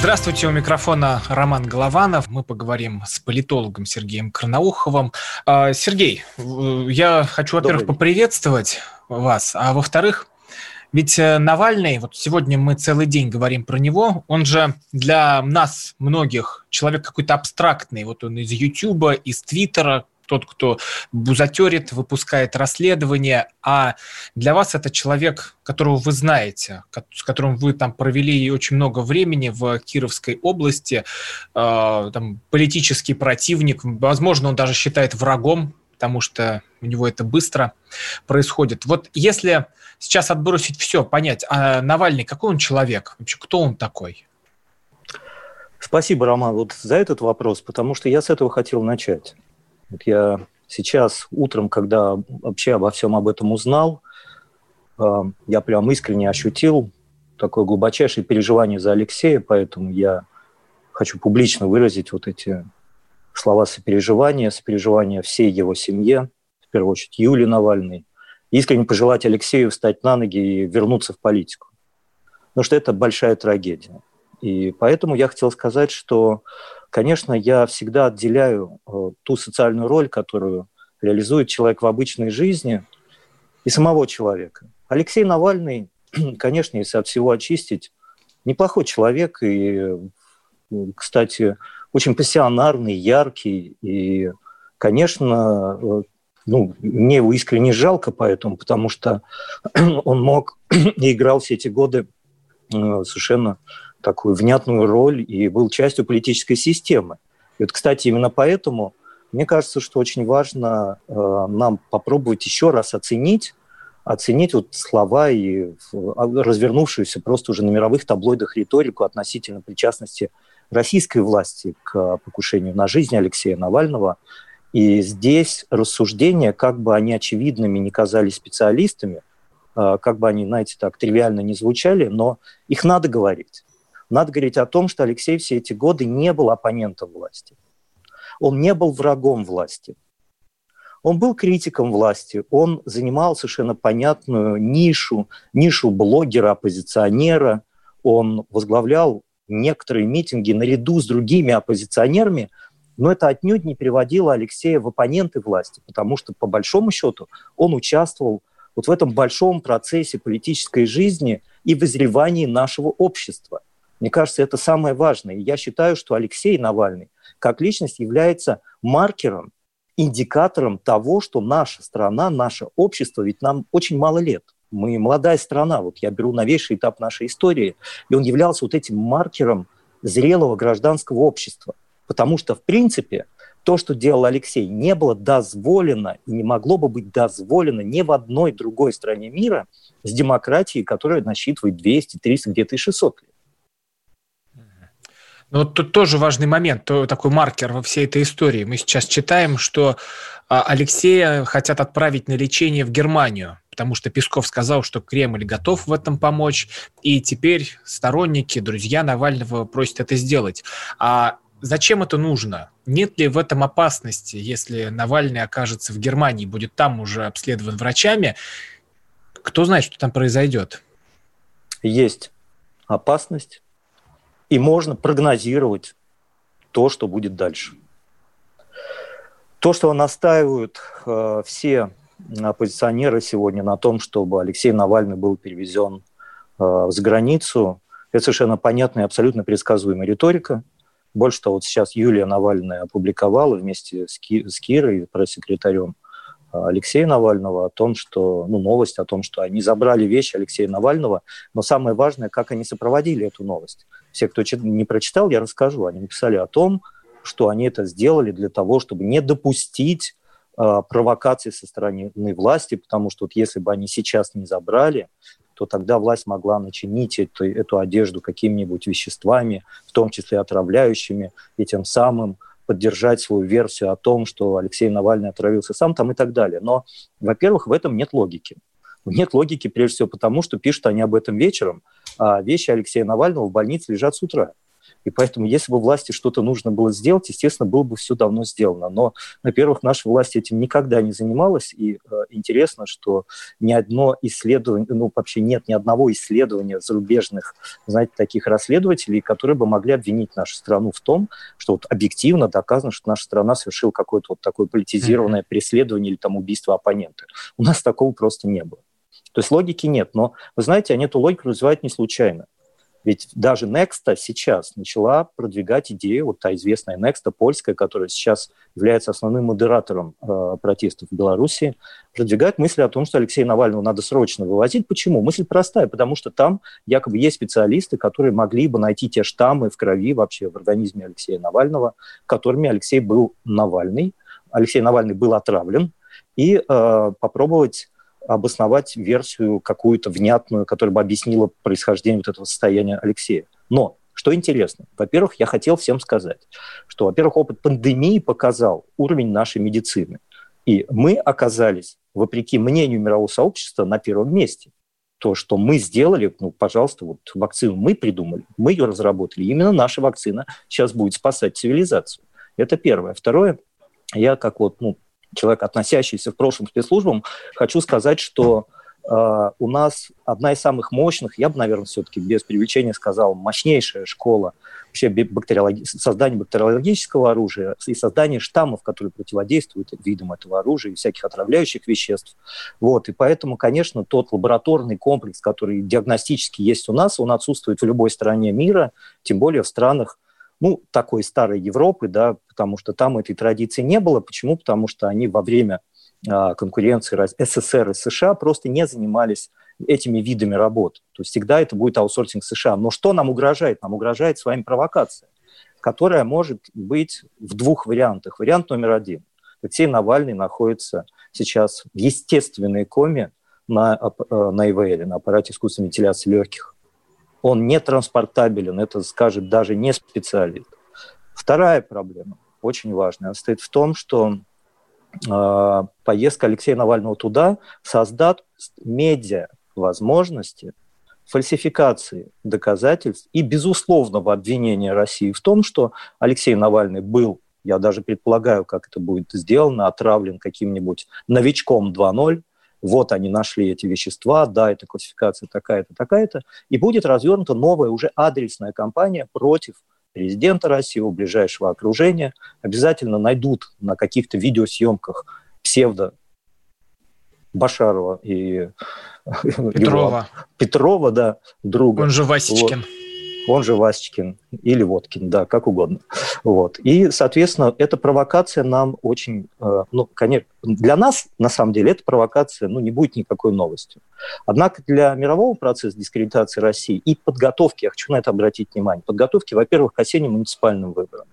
Здравствуйте, у микрофона Роман Голованов. Мы поговорим с политологом Сергеем Карнауховым. А, Сергей, я хочу, во-первых, поприветствовать вас, а во-вторых, ведь э, Навальный, вот сегодня мы целый день говорим про него, он же для нас, многих, человек какой-то абстрактный. Вот он из Ютуба, из Твиттера, тот, кто бузатерит, выпускает расследование, а для вас это человек, которого вы знаете, с которым вы там провели очень много времени в Кировской области, э, там, политический противник, возможно, он даже считает врагом, потому что у него это быстро происходит. Вот если сейчас отбросить все, понять, а Навальный какой он человек, вообще кто он такой? Спасибо, Роман, вот за этот вопрос, потому что я с этого хотел начать. Вот я сейчас утром, когда вообще обо всем об этом узнал, э, я прям искренне ощутил такое глубочайшее переживание за Алексея, поэтому я хочу публично выразить вот эти слова сопереживания, сопереживания всей его семье, в первую очередь Юлии Навальной, искренне пожелать Алексею встать на ноги и вернуться в политику. Потому что это большая трагедия. И поэтому я хотел сказать, что Конечно, я всегда отделяю э, ту социальную роль, которую реализует человек в обычной жизни, и самого человека. Алексей Навальный, конечно, если от всего очистить, неплохой человек и, кстати, очень пассионарный, яркий. И, конечно, э, ну, мне его искренне жалко поэтому, потому что он мог и играл все эти годы э, совершенно такую внятную роль и был частью политической системы. И вот, кстати, именно поэтому мне кажется, что очень важно э, нам попробовать еще раз оценить, оценить вот слова и развернувшуюся просто уже на мировых таблоидах риторику относительно причастности российской власти к покушению на жизнь Алексея Навального. И здесь рассуждения, как бы они очевидными не казались специалистами, э, как бы они, знаете, так тривиально не звучали, но их надо говорить. Надо говорить о том, что Алексей все эти годы не был оппонентом власти. Он не был врагом власти. Он был критиком власти, он занимал совершенно понятную нишу, нишу блогера, оппозиционера, он возглавлял некоторые митинги наряду с другими оппозиционерами, но это отнюдь не приводило Алексея в оппоненты власти, потому что, по большому счету, он участвовал вот в этом большом процессе политической жизни и вызревании нашего общества – мне кажется, это самое важное. И я считаю, что Алексей Навальный как личность является маркером, индикатором того, что наша страна, наше общество, ведь нам очень мало лет. Мы молодая страна, вот я беру новейший этап нашей истории, и он являлся вот этим маркером зрелого гражданского общества. Потому что, в принципе, то, что делал Алексей, не было дозволено и не могло бы быть дозволено ни в одной другой стране мира с демократией, которая насчитывает 200, 300, где-то и 600 лет. Ну, вот тут тоже важный момент, такой маркер во всей этой истории. Мы сейчас читаем, что а, Алексея хотят отправить на лечение в Германию, потому что Песков сказал, что Кремль готов в этом помочь, и теперь сторонники, друзья Навального просят это сделать. А зачем это нужно? Нет ли в этом опасности, если Навальный окажется в Германии, будет там уже обследован врачами? Кто знает, что там произойдет? Есть опасность и можно прогнозировать то, что будет дальше. То, что настаивают э, все оппозиционеры сегодня на том, чтобы Алексей Навальный был перевезен э, за границу, это совершенно понятная и абсолютно предсказуемая риторика. Больше того, вот сейчас Юлия Навальная опубликовала вместе с, Ки- с Кирой, пресс-секретарем, Алексея Навального, о том, что, ну, новость о том, что они забрали вещи Алексея Навального, но самое важное, как они сопроводили эту новость. Все, кто не прочитал, я расскажу. Они написали о том, что они это сделали для того, чтобы не допустить э, провокации со стороны власти, потому что вот если бы они сейчас не забрали, то тогда власть могла начинить эту, эту одежду какими-нибудь веществами, в том числе отравляющими, и тем самым поддержать свою версию о том, что Алексей Навальный отравился сам там и так далее. Но, во-первых, в этом нет логики. Нет логики прежде всего потому, что пишут они об этом вечером, а вещи Алексея Навального в больнице лежат с утра. И поэтому, если бы власти что-то нужно было сделать, естественно, было бы все давно сделано. Но, во-первых, наша власть этим никогда не занималась. И э, интересно, что ни одно исследование, ну, вообще нет ни одного исследования зарубежных, знаете, таких расследователей, которые бы могли обвинить нашу страну в том, что вот объективно доказано, что наша страна совершила какое-то вот такое политизированное преследование или там убийство оппонента. У нас такого просто не было. То есть логики нет. Но, вы знаете, они эту логику развивают не случайно. Ведь даже Next сейчас начала продвигать идею, вот та известная Next, польская, которая сейчас является основным модератором э, протестов в Беларуси, продвигает мысль о том, что Алексея Навального надо срочно вывозить. Почему? Мысль простая, потому что там якобы есть специалисты, которые могли бы найти те штаммы в крови вообще в организме Алексея Навального, которыми Алексей был Навальный. Алексей Навальный был отравлен, и э, попробовать обосновать версию какую-то внятную, которая бы объяснила происхождение вот этого состояния Алексея. Но что интересно, во-первых, я хотел всем сказать, что, во-первых, опыт пандемии показал уровень нашей медицины. И мы оказались, вопреки мнению мирового сообщества, на первом месте. То, что мы сделали, ну, пожалуйста, вот вакцину мы придумали, мы ее разработали. Именно наша вакцина сейчас будет спасать цивилизацию. Это первое. Второе, я как вот, ну, человек, относящийся в прошлом спецслужбам, хочу сказать, что э, у нас одна из самых мощных, я бы, наверное, все-таки без привлечения сказал, мощнейшая школа вообще бактериологи... создания бактериологического оружия и создания штаммов, которые противодействуют видам этого оружия и всяких отравляющих веществ. Вот. И поэтому, конечно, тот лабораторный комплекс, который диагностически есть у нас, он отсутствует в любой стране мира, тем более в странах, ну, такой старой Европы, да, потому что там этой традиции не было. Почему? Потому что они во время а, конкуренции СССР и США просто не занимались этими видами работ. То есть всегда это будет аутсорсинг США. Но что нам угрожает? Нам угрожает с вами провокация, которая может быть в двух вариантах. Вариант номер один. Алексей Навальный находится сейчас в естественной коме на, э, на ИВЛ, на аппарате искусственной вентиляции легких он не транспортабелен, это скажет даже не специалист. Вторая проблема, очень важная, стоит в том, что э, поездка Алексея Навального туда создаст медиа возможности фальсификации доказательств и безусловного обвинения России в том, что Алексей Навальный был, я даже предполагаю, как это будет сделано, отравлен каким-нибудь новичком 2.0, вот они нашли эти вещества, да, это классификация такая-то, такая-то, и будет развернута новая уже адресная кампания против президента России, его ближайшего окружения. Обязательно найдут на каких-то видеосъемках псевдо Башарова и Петрова. Его, Петрова, да, друга. Он же Васечкин. Вот он же Васечкин или Водкин, да, как угодно. Вот. И, соответственно, эта провокация нам очень, э, ну, конечно, для нас, на самом деле, эта провокация, ну, не будет никакой новостью. Однако для мирового процесса дискредитации России и подготовки, я хочу на это обратить внимание, подготовки, во-первых, к осенним муниципальным выборам,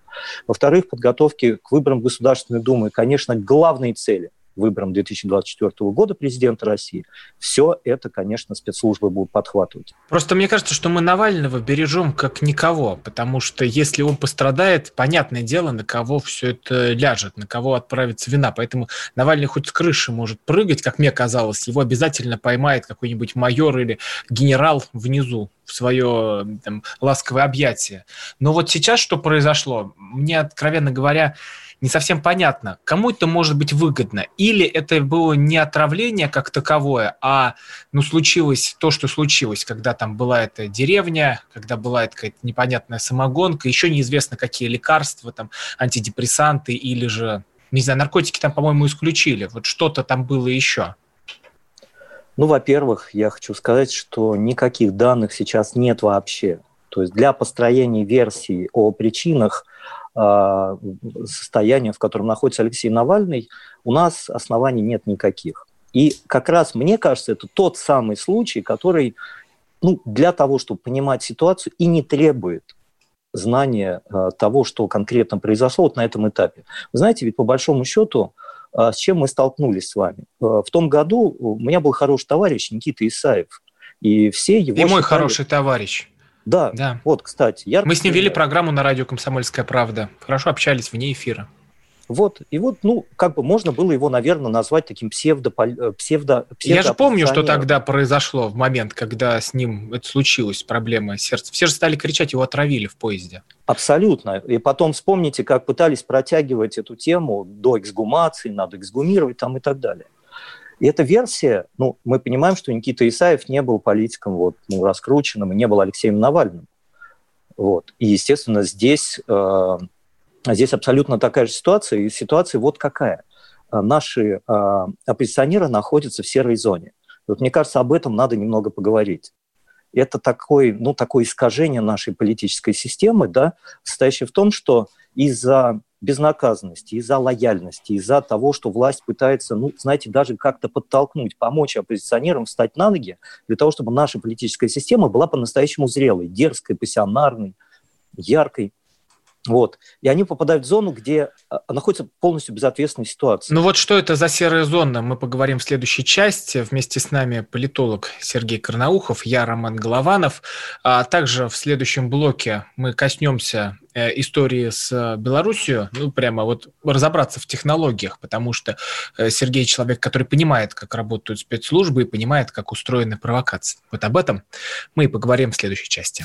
во-вторых, подготовки к выборам Государственной Думы, конечно, главные цели выборам 2024 года президента России, все это, конечно, спецслужбы будут подхватывать. Просто мне кажется, что мы Навального бережем как никого, потому что если он пострадает, понятное дело, на кого все это ляжет, на кого отправится вина. Поэтому Навальный хоть с крыши может прыгать, как мне казалось, его обязательно поймает какой-нибудь майор или генерал внизу в свое там, ласковое объятие. Но вот сейчас что произошло? Мне, откровенно говоря, не совсем понятно, кому это может быть выгодно. Или это было не отравление как таковое, а ну, случилось то, что случилось, когда там была эта деревня, когда была эта какая-то непонятная самогонка, еще неизвестно, какие лекарства, там, антидепрессанты или же, не знаю, наркотики там, по-моему, исключили. Вот что-то там было еще. Ну, во-первых, я хочу сказать, что никаких данных сейчас нет вообще. То есть для построения версии о причинах а, состояния, в котором находится Алексей Навальный, у нас оснований нет никаких. И как раз, мне кажется, это тот самый случай, который ну, для того, чтобы понимать ситуацию, и не требует знания э, того, что конкретно произошло вот на этом этапе. Вы знаете, ведь по большому счету, с чем мы столкнулись с вами? Э, в том году у меня был хороший товарищ Никита Исаев, и все его... И считали... мой хороший товарищ. Да, да. вот, кстати. Мы с ним вели программу на радио «Комсомольская правда». Хорошо общались вне эфира. Вот, и вот, ну, как бы можно было его, наверное, назвать таким псевдо... псевдо, псевдо Я же помню, что тогда произошло в момент, когда с ним это случилось, проблема сердца. Все же стали кричать, его отравили в поезде. Абсолютно. И потом вспомните, как пытались протягивать эту тему до эксгумации, надо эксгумировать там и так далее. И эта версия, ну, мы понимаем, что Никита Исаев не был политиком вот, ну, раскрученным и не был Алексеем Навальным. Вот. И, естественно, здесь э, здесь абсолютно такая же ситуация, и ситуация вот какая. А, наши э, оппозиционеры находятся в серой зоне. Вот мне кажется, об этом надо немного поговорить. Это такое, ну, такое искажение нашей политической системы, да, состоящее в том, что из-за безнаказанности, из-за лояльности, из-за того, что власть пытается, ну, знаете, даже как-то подтолкнуть, помочь оппозиционерам встать на ноги, для того, чтобы наша политическая система была по-настоящему зрелой, дерзкой, пассионарной, яркой. Вот. И они попадают в зону, где а, находятся полностью безответственной ситуации. Ну вот что это за серая зона, мы поговорим в следующей части. Вместе с нами политолог Сергей Карнаухов, я Роман Голованов. А также в следующем блоке мы коснемся э, истории с Белоруссией, ну, прямо вот разобраться в технологиях, потому что э, Сергей человек, который понимает, как работают спецслужбы и понимает, как устроены провокации. Вот об этом мы и поговорим в следующей части.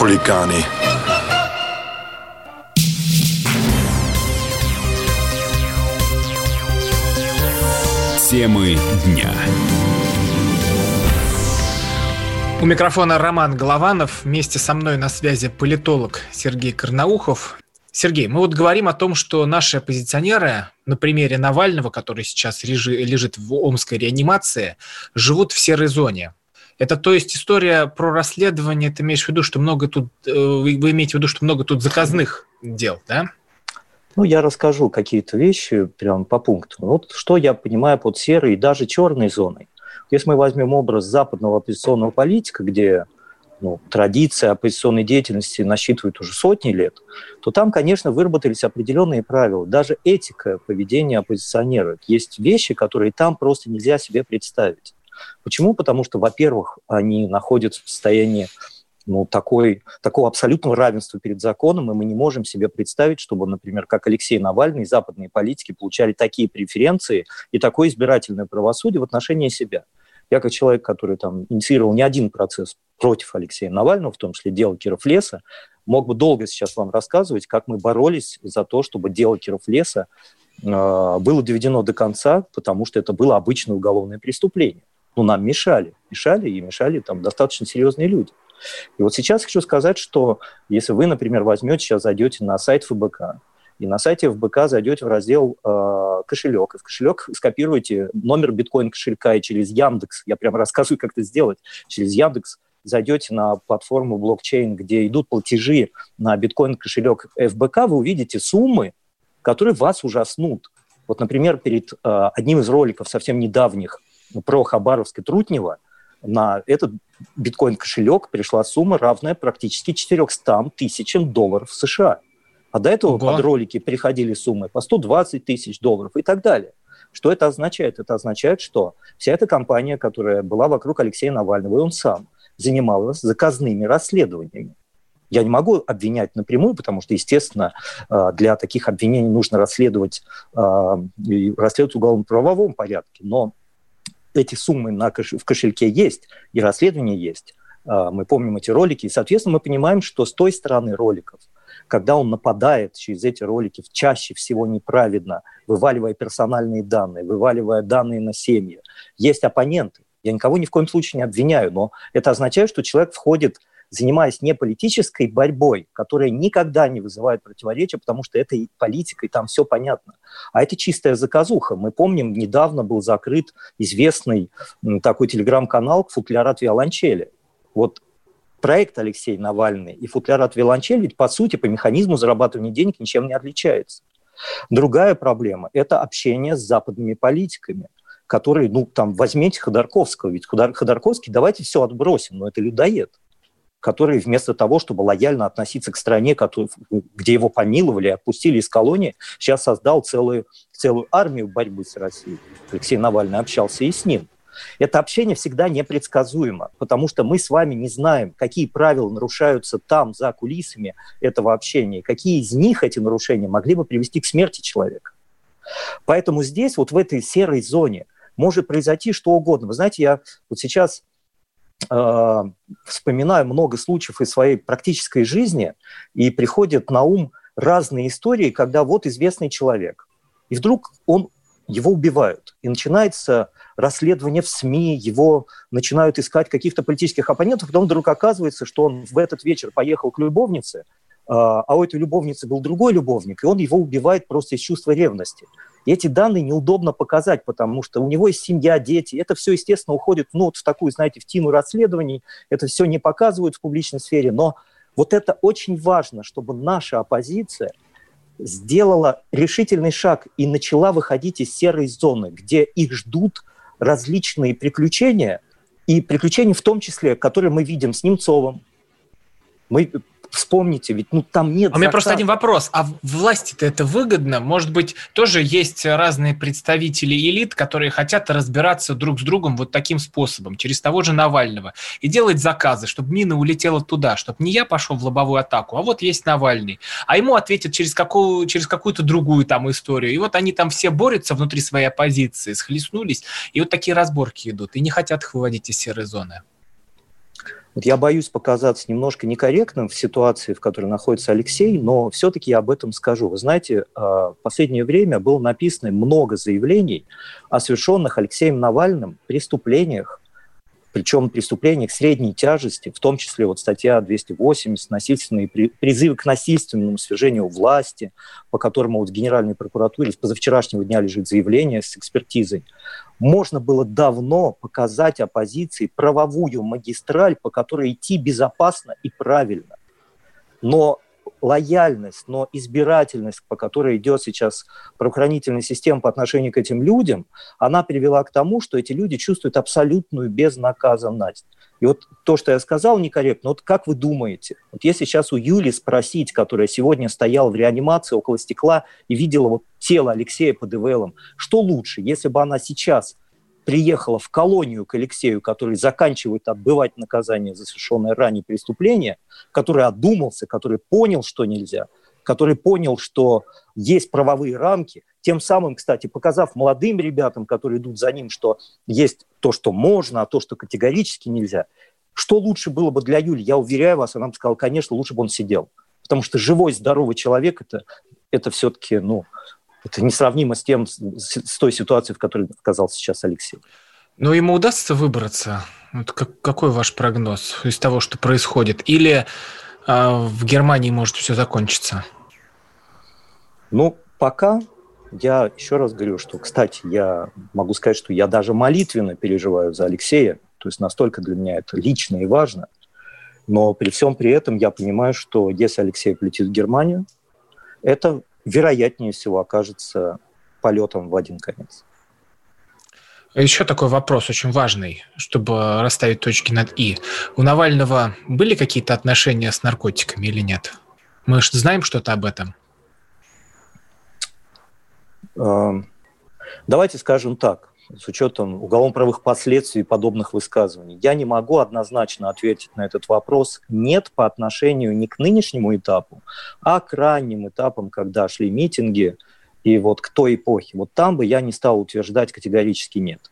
хулиганы. Темы дня. У микрофона Роман Голованов. Вместе со мной на связи политолог Сергей Карнаухов. Сергей, мы вот говорим о том, что наши оппозиционеры на примере Навального, который сейчас лежит в омской реанимации, живут в серой зоне. Это то есть история про расследование, ты имеешь в виду, что много тут, э, вы имеете в виду, что много тут заказных дел, да? Ну, я расскажу какие-то вещи прям по пунктам. Вот что я понимаю под серой и даже черной зоной. Если мы возьмем образ западного оппозиционного политика, где ну, традиция оппозиционной деятельности насчитывает уже сотни лет, то там, конечно, выработались определенные правила. Даже этика поведения оппозиционера. Есть вещи, которые там просто нельзя себе представить. Почему? Потому что, во-первых, они находятся в состоянии ну, такой, такого абсолютного равенства перед законом, и мы не можем себе представить, чтобы, например, как Алексей Навальный, западные политики получали такие преференции и такое избирательное правосудие в отношении себя. Я как человек, который там инициировал не один процесс против Алексея Навального, в том числе дело Киров Леса, мог бы долго сейчас вам рассказывать, как мы боролись за то, чтобы дело Киров Леса э, было доведено до конца, потому что это было обычное уголовное преступление ну, нам мешали, мешали и мешали там достаточно серьезные люди. И вот сейчас хочу сказать, что если вы, например, возьмете, сейчас зайдете на сайт ФБК, и на сайте ФБК зайдете в раздел э, кошелек, и в кошелек скопируете номер биткоин-кошелька и через Яндекс, я прямо рассказываю, как это сделать, через Яндекс зайдете на платформу блокчейн, где идут платежи на биткоин-кошелек ФБК, вы увидите суммы, которые вас ужаснут. Вот, например, перед э, одним из роликов совсем недавних про Хабаровск и Трутнево, на этот биткоин-кошелек пришла сумма, равная практически 400 тысячам долларов США. А до этого Ого. под ролики приходили суммы по 120 тысяч долларов и так далее. Что это означает? Это означает, что вся эта компания, которая была вокруг Алексея Навального, и он сам, занималась заказными расследованиями. Я не могу обвинять напрямую, потому что, естественно, э, для таких обвинений нужно расследовать, э, расследовать в уголовно-правовом порядке. Но эти суммы на кош... в кошельке есть, и расследование есть. А, мы помним эти ролики, и, соответственно, мы понимаем, что с той стороны роликов когда он нападает через эти ролики чаще всего неправедно, вываливая персональные данные, вываливая данные на семьи. Есть оппоненты. Я никого ни в коем случае не обвиняю, но это означает, что человек входит занимаясь не политической борьбой, которая никогда не вызывает противоречия, потому что это и там все понятно. А это чистая заказуха. Мы помним, недавно был закрыт известный такой телеграм-канал «Футляр от Виолончели». Вот проект Алексей Навальный и «Футляр от Виолончели» ведь, по сути, по механизму зарабатывания денег ничем не отличается. Другая проблема – это общение с западными политиками которые, ну, там, возьмите Ходорковского, ведь Ходорковский, давайте все отбросим, но это людоед который вместо того, чтобы лояльно относиться к стране, где его помиловали, отпустили из колонии, сейчас создал целую, целую армию борьбы с Россией. Алексей Навальный общался и с ним. Это общение всегда непредсказуемо, потому что мы с вами не знаем, какие правила нарушаются там, за кулисами этого общения, какие из них эти нарушения могли бы привести к смерти человека. Поэтому здесь, вот в этой серой зоне, может произойти что угодно. Вы знаете, я вот сейчас э, вспоминаю много случаев из своей практической жизни, и приходят на ум разные истории, когда вот известный человек, и вдруг он его убивают, и начинается расследование в СМИ, его начинают искать каких-то политических оппонентов, потом вдруг оказывается, что он в этот вечер поехал к любовнице, а, а у этой любовницы был другой любовник, и он его убивает просто из чувства ревности. И эти данные неудобно показать, потому что у него есть семья, дети. Это все, естественно, уходит ну, вот в такую, знаете, в тину расследований. Это все не показывают в публичной сфере. Но вот это очень важно, чтобы наша оппозиция сделала решительный шаг и начала выходить из серой зоны, где их ждут различные приключения, и приключения в том числе, которые мы видим с Немцовым, мы Вспомните, ведь ну там нет. А у меня просто один вопрос. А власти-то это выгодно? Может быть, тоже есть разные представители элит, которые хотят разбираться друг с другом вот таким способом, через того же Навального, и делать заказы, чтобы мина улетела туда, чтобы не я пошел в лобовую атаку, а вот есть Навальный. А ему ответят через, какую, через какую-то другую там историю. И вот они там все борются внутри своей оппозиции, схлестнулись, и вот такие разборки идут, и не хотят их выводить из серой зоны. Вот я боюсь показаться немножко некорректным в ситуации, в которой находится Алексей, но все-таки я об этом скажу. Вы знаете, а, в последнее время было написано много заявлений о совершенных Алексеем Навальным преступлениях, причем преступлениях средней тяжести, в том числе вот статья 280, насильственные призывы к насильственному свержению власти, по которому вот в Генеральной прокуратуре с позавчерашнего дня лежит заявление с экспертизой можно было давно показать оппозиции правовую магистраль, по которой идти безопасно и правильно. Но лояльность, но избирательность, по которой идет сейчас правоохранительная система по отношению к этим людям, она привела к тому, что эти люди чувствуют абсолютную безнаказанность. И вот то, что я сказал, некорректно. Вот как вы думаете, вот если сейчас у Юли спросить, которая сегодня стояла в реанимации около стекла и видела вот тело Алексея под ИВЛом, что лучше, если бы она сейчас приехала в колонию к Алексею, который заканчивает отбывать наказание за совершенное ранее преступление, который отдумался, который понял, что нельзя, который понял, что есть правовые рамки, тем самым, кстати, показав молодым ребятам, которые идут за ним, что есть то, что можно, а то, что категорически нельзя. Что лучше было бы для Юли? Я уверяю вас, она бы сказала, конечно, лучше бы он сидел. Потому что живой, здоровый человек это, – это все-таки, ну, это несравнимо с тем, с той ситуацией, в которой оказался сейчас Алексей. Но ему удастся выбраться? Вот как, какой ваш прогноз из того, что происходит? Или э, в Германии может все закончиться? Ну, пока я еще раз говорю, что, кстати, я могу сказать, что я даже молитвенно переживаю за Алексея, то есть настолько для меня это лично и важно. Но при всем при этом я понимаю, что если Алексей полетит в Германию, это вероятнее всего окажется полетом в один конец. Еще такой вопрос очень важный, чтобы расставить точки над «и». У Навального были какие-то отношения с наркотиками или нет? Мы же знаем что-то об этом. Эм, давайте скажем так, с учетом уголовно-правовых последствий подобных высказываний. Я не могу однозначно ответить на этот вопрос «нет» по отношению не к нынешнему этапу, а к ранним этапам, когда шли митинги, и вот к той эпохе. Вот там бы я не стал утверждать категорически «нет».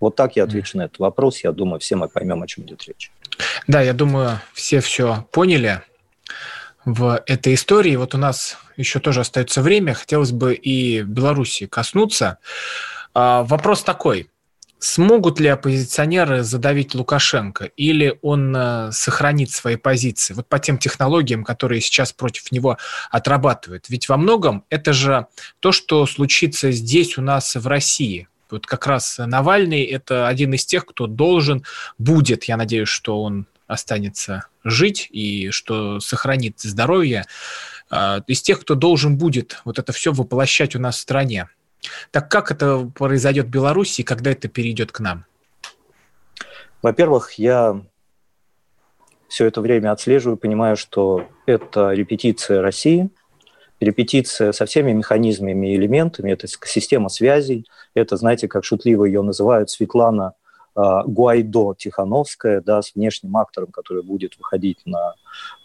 Вот так я отвечу mm. на этот вопрос. Я думаю, все мы поймем, о чем идет речь. Да, я думаю, все все поняли. в этой истории. Вот у нас еще тоже остается время, хотелось бы и Беларуси коснуться. А, вопрос такой. Смогут ли оппозиционеры задавить Лукашенко или он э, сохранит свои позиции вот по тем технологиям, которые сейчас против него отрабатывают? Ведь во многом это же то, что случится здесь у нас в России. Вот как раз Навальный – это один из тех, кто должен, будет, я надеюсь, что он останется жить и что сохранит здоровье, а, из тех, кто должен будет вот это все воплощать у нас в стране. Так как это произойдет в Беларуси и когда это перейдет к нам? Во-первых, я все это время отслеживаю, понимаю, что это репетиция России, репетиция со всеми механизмами и элементами, это система связей, это, знаете, как шутливо ее называют, Светлана а, Гуайдо Тихановская, да, с внешним актором, который будет выходить на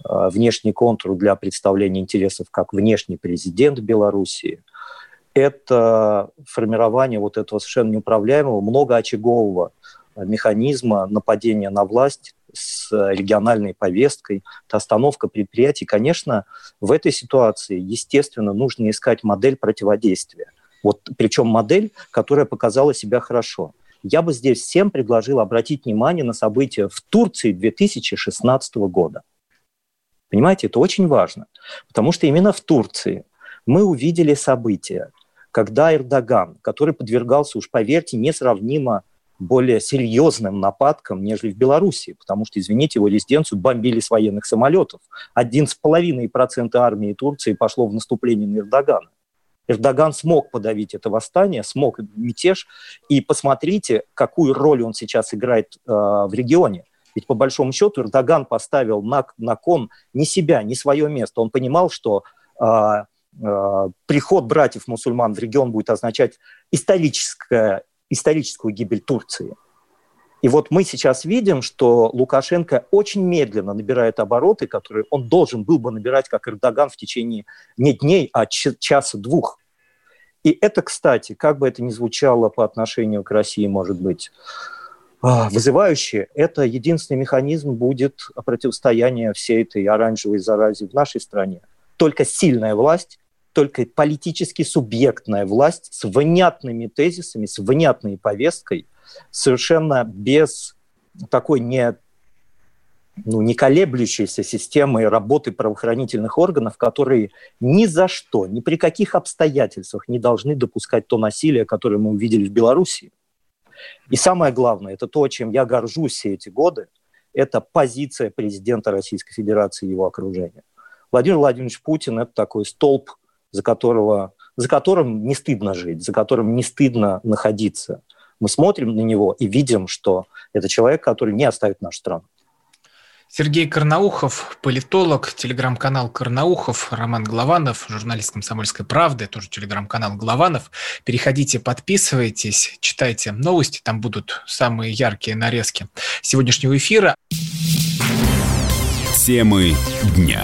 а, внешний контур для представления интересов как внешний президент Белоруссии. Это формирование вот этого совершенно неуправляемого, многоочагового механизма нападения на власть с региональной повесткой, это остановка предприятий. Конечно, в этой ситуации, естественно, нужно искать модель противодействия. Вот, причем модель, которая показала себя хорошо – я бы здесь всем предложил обратить внимание на события в Турции 2016 года. Понимаете, это очень важно, потому что именно в Турции мы увидели события, когда Эрдоган, который подвергался, уж поверьте, несравнимо более серьезным нападкам, нежели в Беларуси, потому что, извините, его резиденцию бомбили с военных самолетов. Один с половиной процента армии Турции пошло в наступление на Эрдогана. Эрдоган смог подавить это восстание, смог мятеж. И посмотрите, какую роль он сейчас играет э, в регионе. Ведь по большому счету Эрдоган поставил на, на кон не себя, не свое место. Он понимал, что э, приход братьев-мусульман в регион будет означать историческое, историческую гибель Турции. И вот мы сейчас видим, что Лукашенко очень медленно набирает обороты, которые он должен был бы набирать, как Эрдоган, в течение не дней, а часа-двух. И это, кстати, как бы это ни звучало по отношению к России, может быть, а, вызывающее, это единственный механизм будет противостояния всей этой оранжевой заразе в нашей стране. Только сильная власть, только политически субъектная власть с внятными тезисами, с внятной повесткой – совершенно без такой не, ну, не колеблющейся системы работы правоохранительных органов, которые ни за что, ни при каких обстоятельствах не должны допускать то насилие, которое мы увидели в Беларуси. И самое главное, это то, чем я горжусь все эти годы, это позиция президента Российской Федерации и его окружения. Владимир Владимирович Путин – это такой столб, за, которого, за которым не стыдно жить, за которым не стыдно находиться – мы смотрим на него и видим, что это человек, который не оставит нашу страну. Сергей Карнаухов, политолог, телеграм-канал Карнаухов, Роман Главанов, журналист «Комсомольской правды», тоже телеграм-канал Главанов. Переходите, подписывайтесь, читайте новости, там будут самые яркие нарезки сегодняшнего эфира. Темы дня.